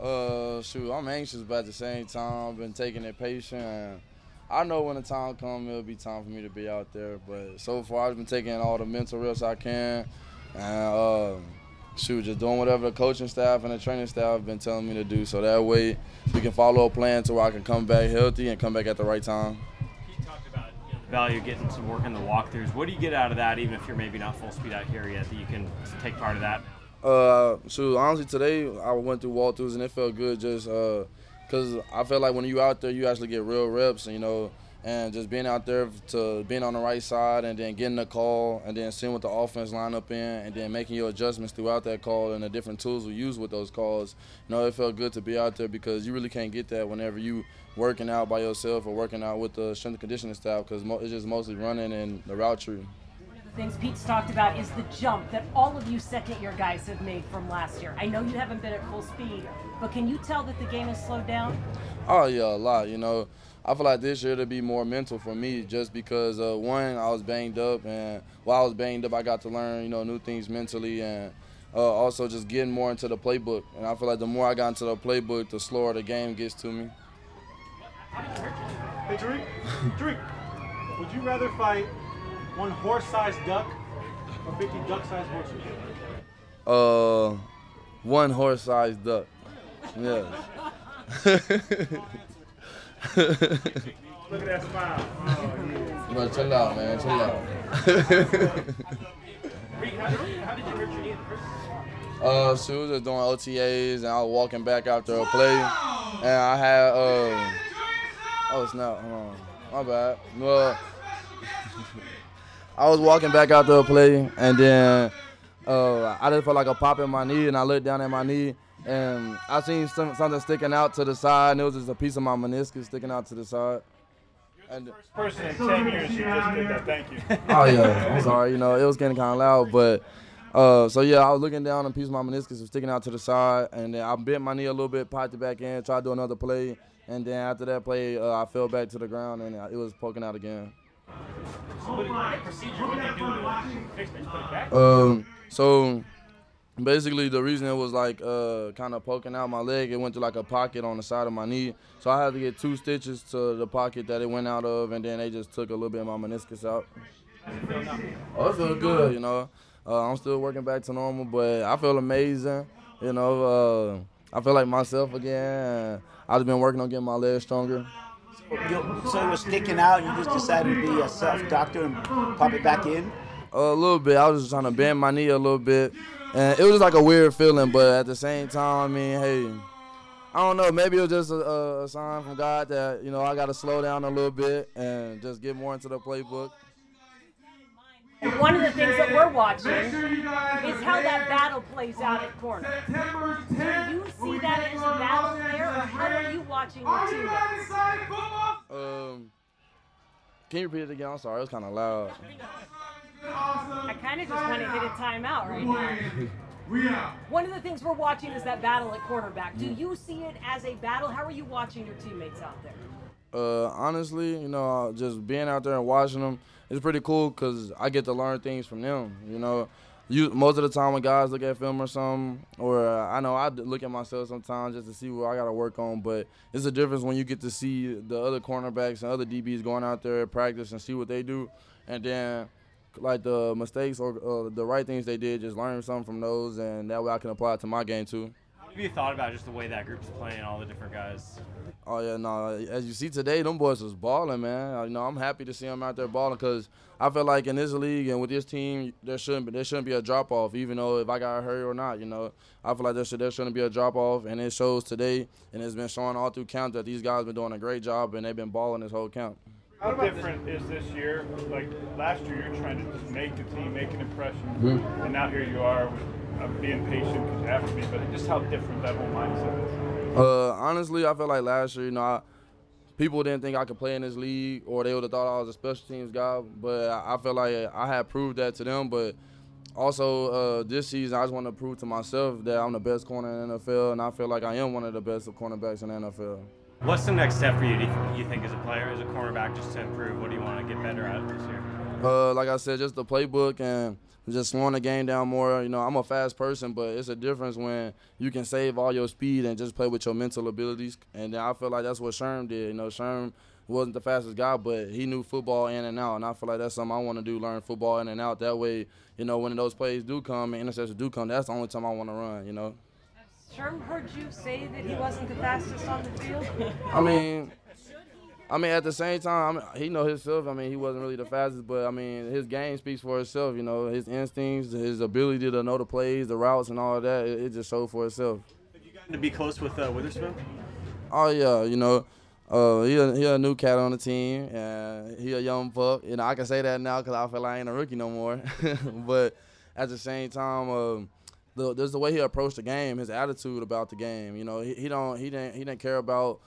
Uh, shoot, I'm anxious, but at the same time, I've been taking it patient. I know when the time comes, it'll be time for me to be out there. But so far, I've been taking all the mental risks I can, and uh, shoot, just doing whatever the coaching staff and the training staff have been telling me to do. So that way, we can follow a plan to where I can come back healthy and come back at the right time. Talked about the value of getting some work in the walkthroughs. What do you get out of that, even if you're maybe not full speed out here yet, that you can take part of that? Uh, so honestly, today I went through walkthroughs and it felt good just uh, cause I felt like when you out there, you actually get real reps, and you know, and just being out there to being on the right side and then getting the call and then seeing what the offense line up in and then making your adjustments throughout that call and the different tools we use with those calls. You know, it felt good to be out there because you really can't get that whenever you working out by yourself or working out with the strength and conditioning staff because it's just mostly running and the route tree things Pete's talked about is the jump that all of you second year guys have made from last year. I know you haven't been at full speed, but can you tell that the game has slowed down? Oh, yeah, a lot. You know, I feel like this year to be more mental for me just because, uh, one, I was banged up, and while I was banged up, I got to learn, you know, new things mentally and uh, also just getting more into the playbook. And I feel like the more I got into the playbook, the slower the game gets to me. Hey, Drake, Drake, would you rather fight one horse-sized duck or 50 duck-sized horses? Uh, one horse-sized duck. Yes. Look at that smile. Oh, yeah. Bro, chill out, man. Chill out. Uh, she was just doing OTAs, and I was walking back after a play, and I had uh, oh snap, hold on, my bad. Well, I was walking back out to the play, and then uh, I just felt like a pop in my knee, and I looked down at my knee, and I seen some, something sticking out to the side, and it was just a piece of my meniscus sticking out to the side. And first person in 10 years who just did that. Thank you. oh, yeah. I'm sorry. You know, it was getting kind of loud, but. Uh, so yeah, I was looking down and a piece of my meniscus was sticking out to the side, and then I bent my knee a little bit, popped it back in, tried to do another play, and then after that play, uh, I fell back to the ground and it was poking out again. Um, so basically the reason it was like uh, kind of poking out my leg, it went to like a pocket on the side of my knee. So I had to get two stitches to the pocket that it went out of, and then they just took a little bit of my meniscus out. Oh, it good, you know. Uh, I'm still working back to normal, but I feel amazing. You know, uh, I feel like myself again. I've been working on getting my legs stronger so it was sticking out, you just decided to be a self-doctor and pop it back in? A little bit. I was just trying to bend my knee a little bit. And it was like a weird feeling, but at the same time, I mean, hey, I don't know. Maybe it was just a, a sign from God that, you know, I got to slow down a little bit and just get more into the playbook. One of the things that we're watching is how that battle plays out at corner. Do you see that as a battle there, or how are you watching your teammates? Um, can you repeat it again? I'm sorry, it was kind of loud. I kind of just want to hit a timeout right now. One of the things we're watching is that battle at quarterback. Do you see it as a battle? How are you watching your teammates out there? Uh, honestly, you know, just being out there and watching them, it's pretty cool because I get to learn things from them. You know, you most of the time when guys look at film or something, or uh, I know I look at myself sometimes just to see what I got to work on. But it's a difference when you get to see the other cornerbacks and other DBs going out there at practice and see what they do, and then like the mistakes or uh, the right things they did, just learn something from those, and that way I can apply it to my game too. What have you thought about just the way that group's playing, all the different guys? Oh yeah, no. As you see today, them boys was balling, man. You know, I'm happy to see them out there balling because I feel like in this league and with this team, there shouldn't be there shouldn't be a drop off, even though if I got a hurt or not. You know, I feel like there should there shouldn't be a drop off, and it shows today, and it's been showing all through camp that these guys been doing a great job and they've been balling this whole camp. How different is this year? Like last year, you're trying to just make the team, make an impression, mm-hmm. and now here you are with I'm being patient because you have to be, but just how different that whole mindset is. Uh, honestly, I felt like last year, you know, I, people didn't think I could play in this league, or they would have thought I was a special teams guy. But I, I felt like I had proved that to them. But also uh, this season, I just want to prove to myself that I'm the best corner in the NFL, and I feel like I am one of the best cornerbacks in the NFL. What's the next step for you? Do you think as a player, as a cornerback, just to improve? What do you want to get better at this year? Uh, like I said, just the playbook and just slowing the game down more. You know, I'm a fast person, but it's a difference when you can save all your speed and just play with your mental abilities. And I feel like that's what Sherm did. You know, Sherm wasn't the fastest guy, but he knew football in and out. And I feel like that's something I want to do, learn football in and out. That way, you know, when those plays do come and interceptions do come, that's the only time I want to run, you know. Sherm heard you say that he wasn't the fastest on the field. I mean, I mean, at the same time, I mean, he know himself. I mean, he wasn't really the fastest, but I mean, his game speaks for itself. You know, his instincts, his ability to know the plays, the routes, and all of that. It, it just showed for itself. Have you gotten to be close with uh, Witherspoon? Oh yeah, you know, uh, he a, he a new cat on the team, and he a young buck. You know, I can say that now because I feel like I ain't a rookie no more. but at the same time, um, the, there's the way he approached the game, his attitude about the game. You know, he, he don't he didn't he didn't care about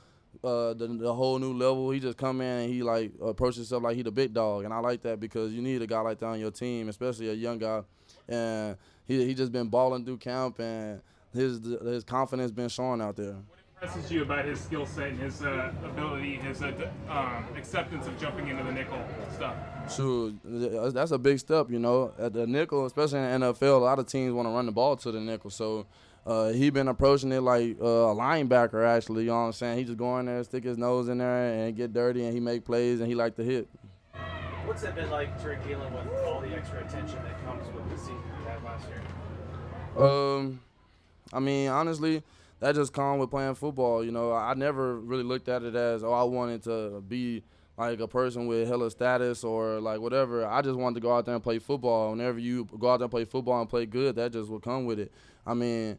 uh, the, the whole new level. He just come in and he like approach himself like he the big dog, and I like that because you need a guy like that on your team, especially a young guy. And he he just been balling through camp, and his his confidence been showing out there. What impresses you about his skill set and his uh, ability, his uh, um, acceptance of jumping into the nickel stuff? Sure, that's a big step, you know. At the nickel, especially in the NFL, a lot of teams want to run the ball to the nickel, so uh, he been approaching it like uh, a linebacker actually. You know what I'm saying? He just go in there, stick his nose in there, and get dirty, and he make plays, and he like to hit. What's it been like dealing with all the extra attention that comes with the season you had last year? Um, I mean, honestly, that just come with playing football. You know, I never really looked at it as oh, I wanted to be like a person with hella status or like whatever. I just wanted to go out there and play football. Whenever you go out there and play football and play good, that just will come with it. I mean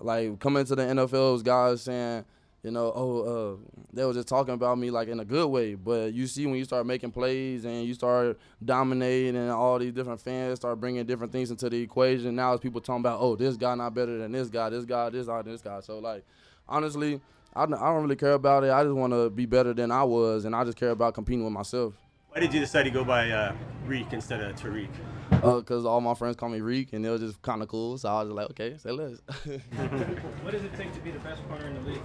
like coming to the NFL, was guys saying, you know, oh, uh, they were just talking about me like in a good way. But you see, when you start making plays and you start dominating, and all these different fans start bringing different things into the equation. Now it's people talking about, oh, this guy not better than this guy, this guy, this guy, this guy. So like, honestly, I, I don't really care about it. I just want to be better than I was, and I just care about competing with myself. Why did you decide to go by uh, Riq instead of Tariq? Because uh, all my friends call me Riq, and it was just kind of cool. So I was like, okay, say less. what does it take to be the best punter in the league?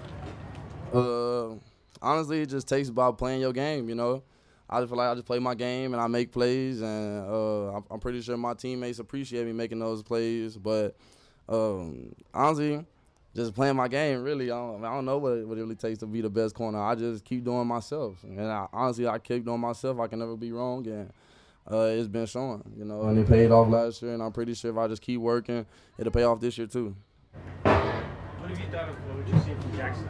Uh, honestly, it just takes about playing your game. You know, I just feel like I just play my game and I make plays, and uh, I'm pretty sure my teammates appreciate me making those plays. But um, honestly, just playing my game. Really, I don't, I don't know what it, what it really takes to be the best corner. I just keep doing myself, and I, honestly, I keep doing myself. I can never be wrong, and uh, it's been showing. You know, and it paid off last year, and I'm pretty sure if I just keep working, it'll pay off this year too. What have you thought of what you see from Jaxon?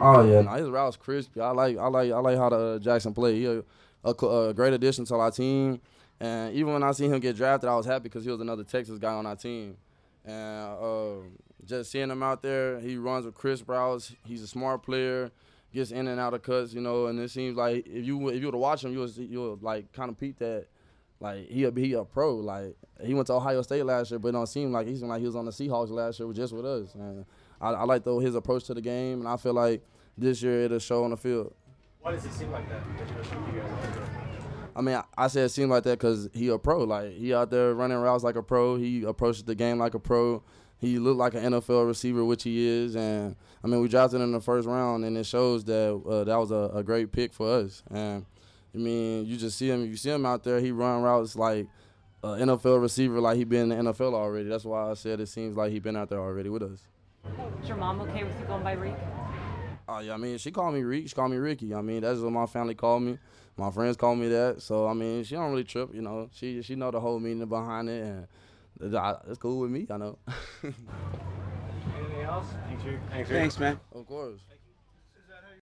Oh yeah, no, his route's crispy. I like, I like, I like how the uh, Jaxon play. He a, a, a great addition to our team, and even when I seen him get drafted, I was happy because he was another Texas guy on our team, and. Uh, just seeing him out there, he runs with Chris routes. He's a smart player, gets in and out of cuts, you know. And it seems like if you if you were to watch him, you would you would like kind of peep that, like he he a pro. Like he went to Ohio State last year, but it don't seem like he he's like he was on the Seahawks last year, with just with us. And I, I like though his approach to the game, and I feel like this year it'll show on the field. Why does it seem like that? I mean, I, I said it seemed like that because he a pro. Like he out there running routes like a pro. He approaches the game like a pro he looked like an NFL receiver, which he is. And I mean, we drafted him in the first round, and it shows that uh, that was a, a, great pick for us. And I mean, you just see him. You see him out there. He run routes like an NFL receiver, like he been in the NFL already. That's why I said it seems like he been out there already with us. Is your mom okay with you going by Riq? Oh yeah, I mean, she called me Riq. She called me Ricky. I mean, that's what my family called me. My friends call me that. So I mean, she don't really trip. You know, she she know the whole meaning behind it and that's cool with me, I know. Anything else? Thanks, Thanks man. Of course.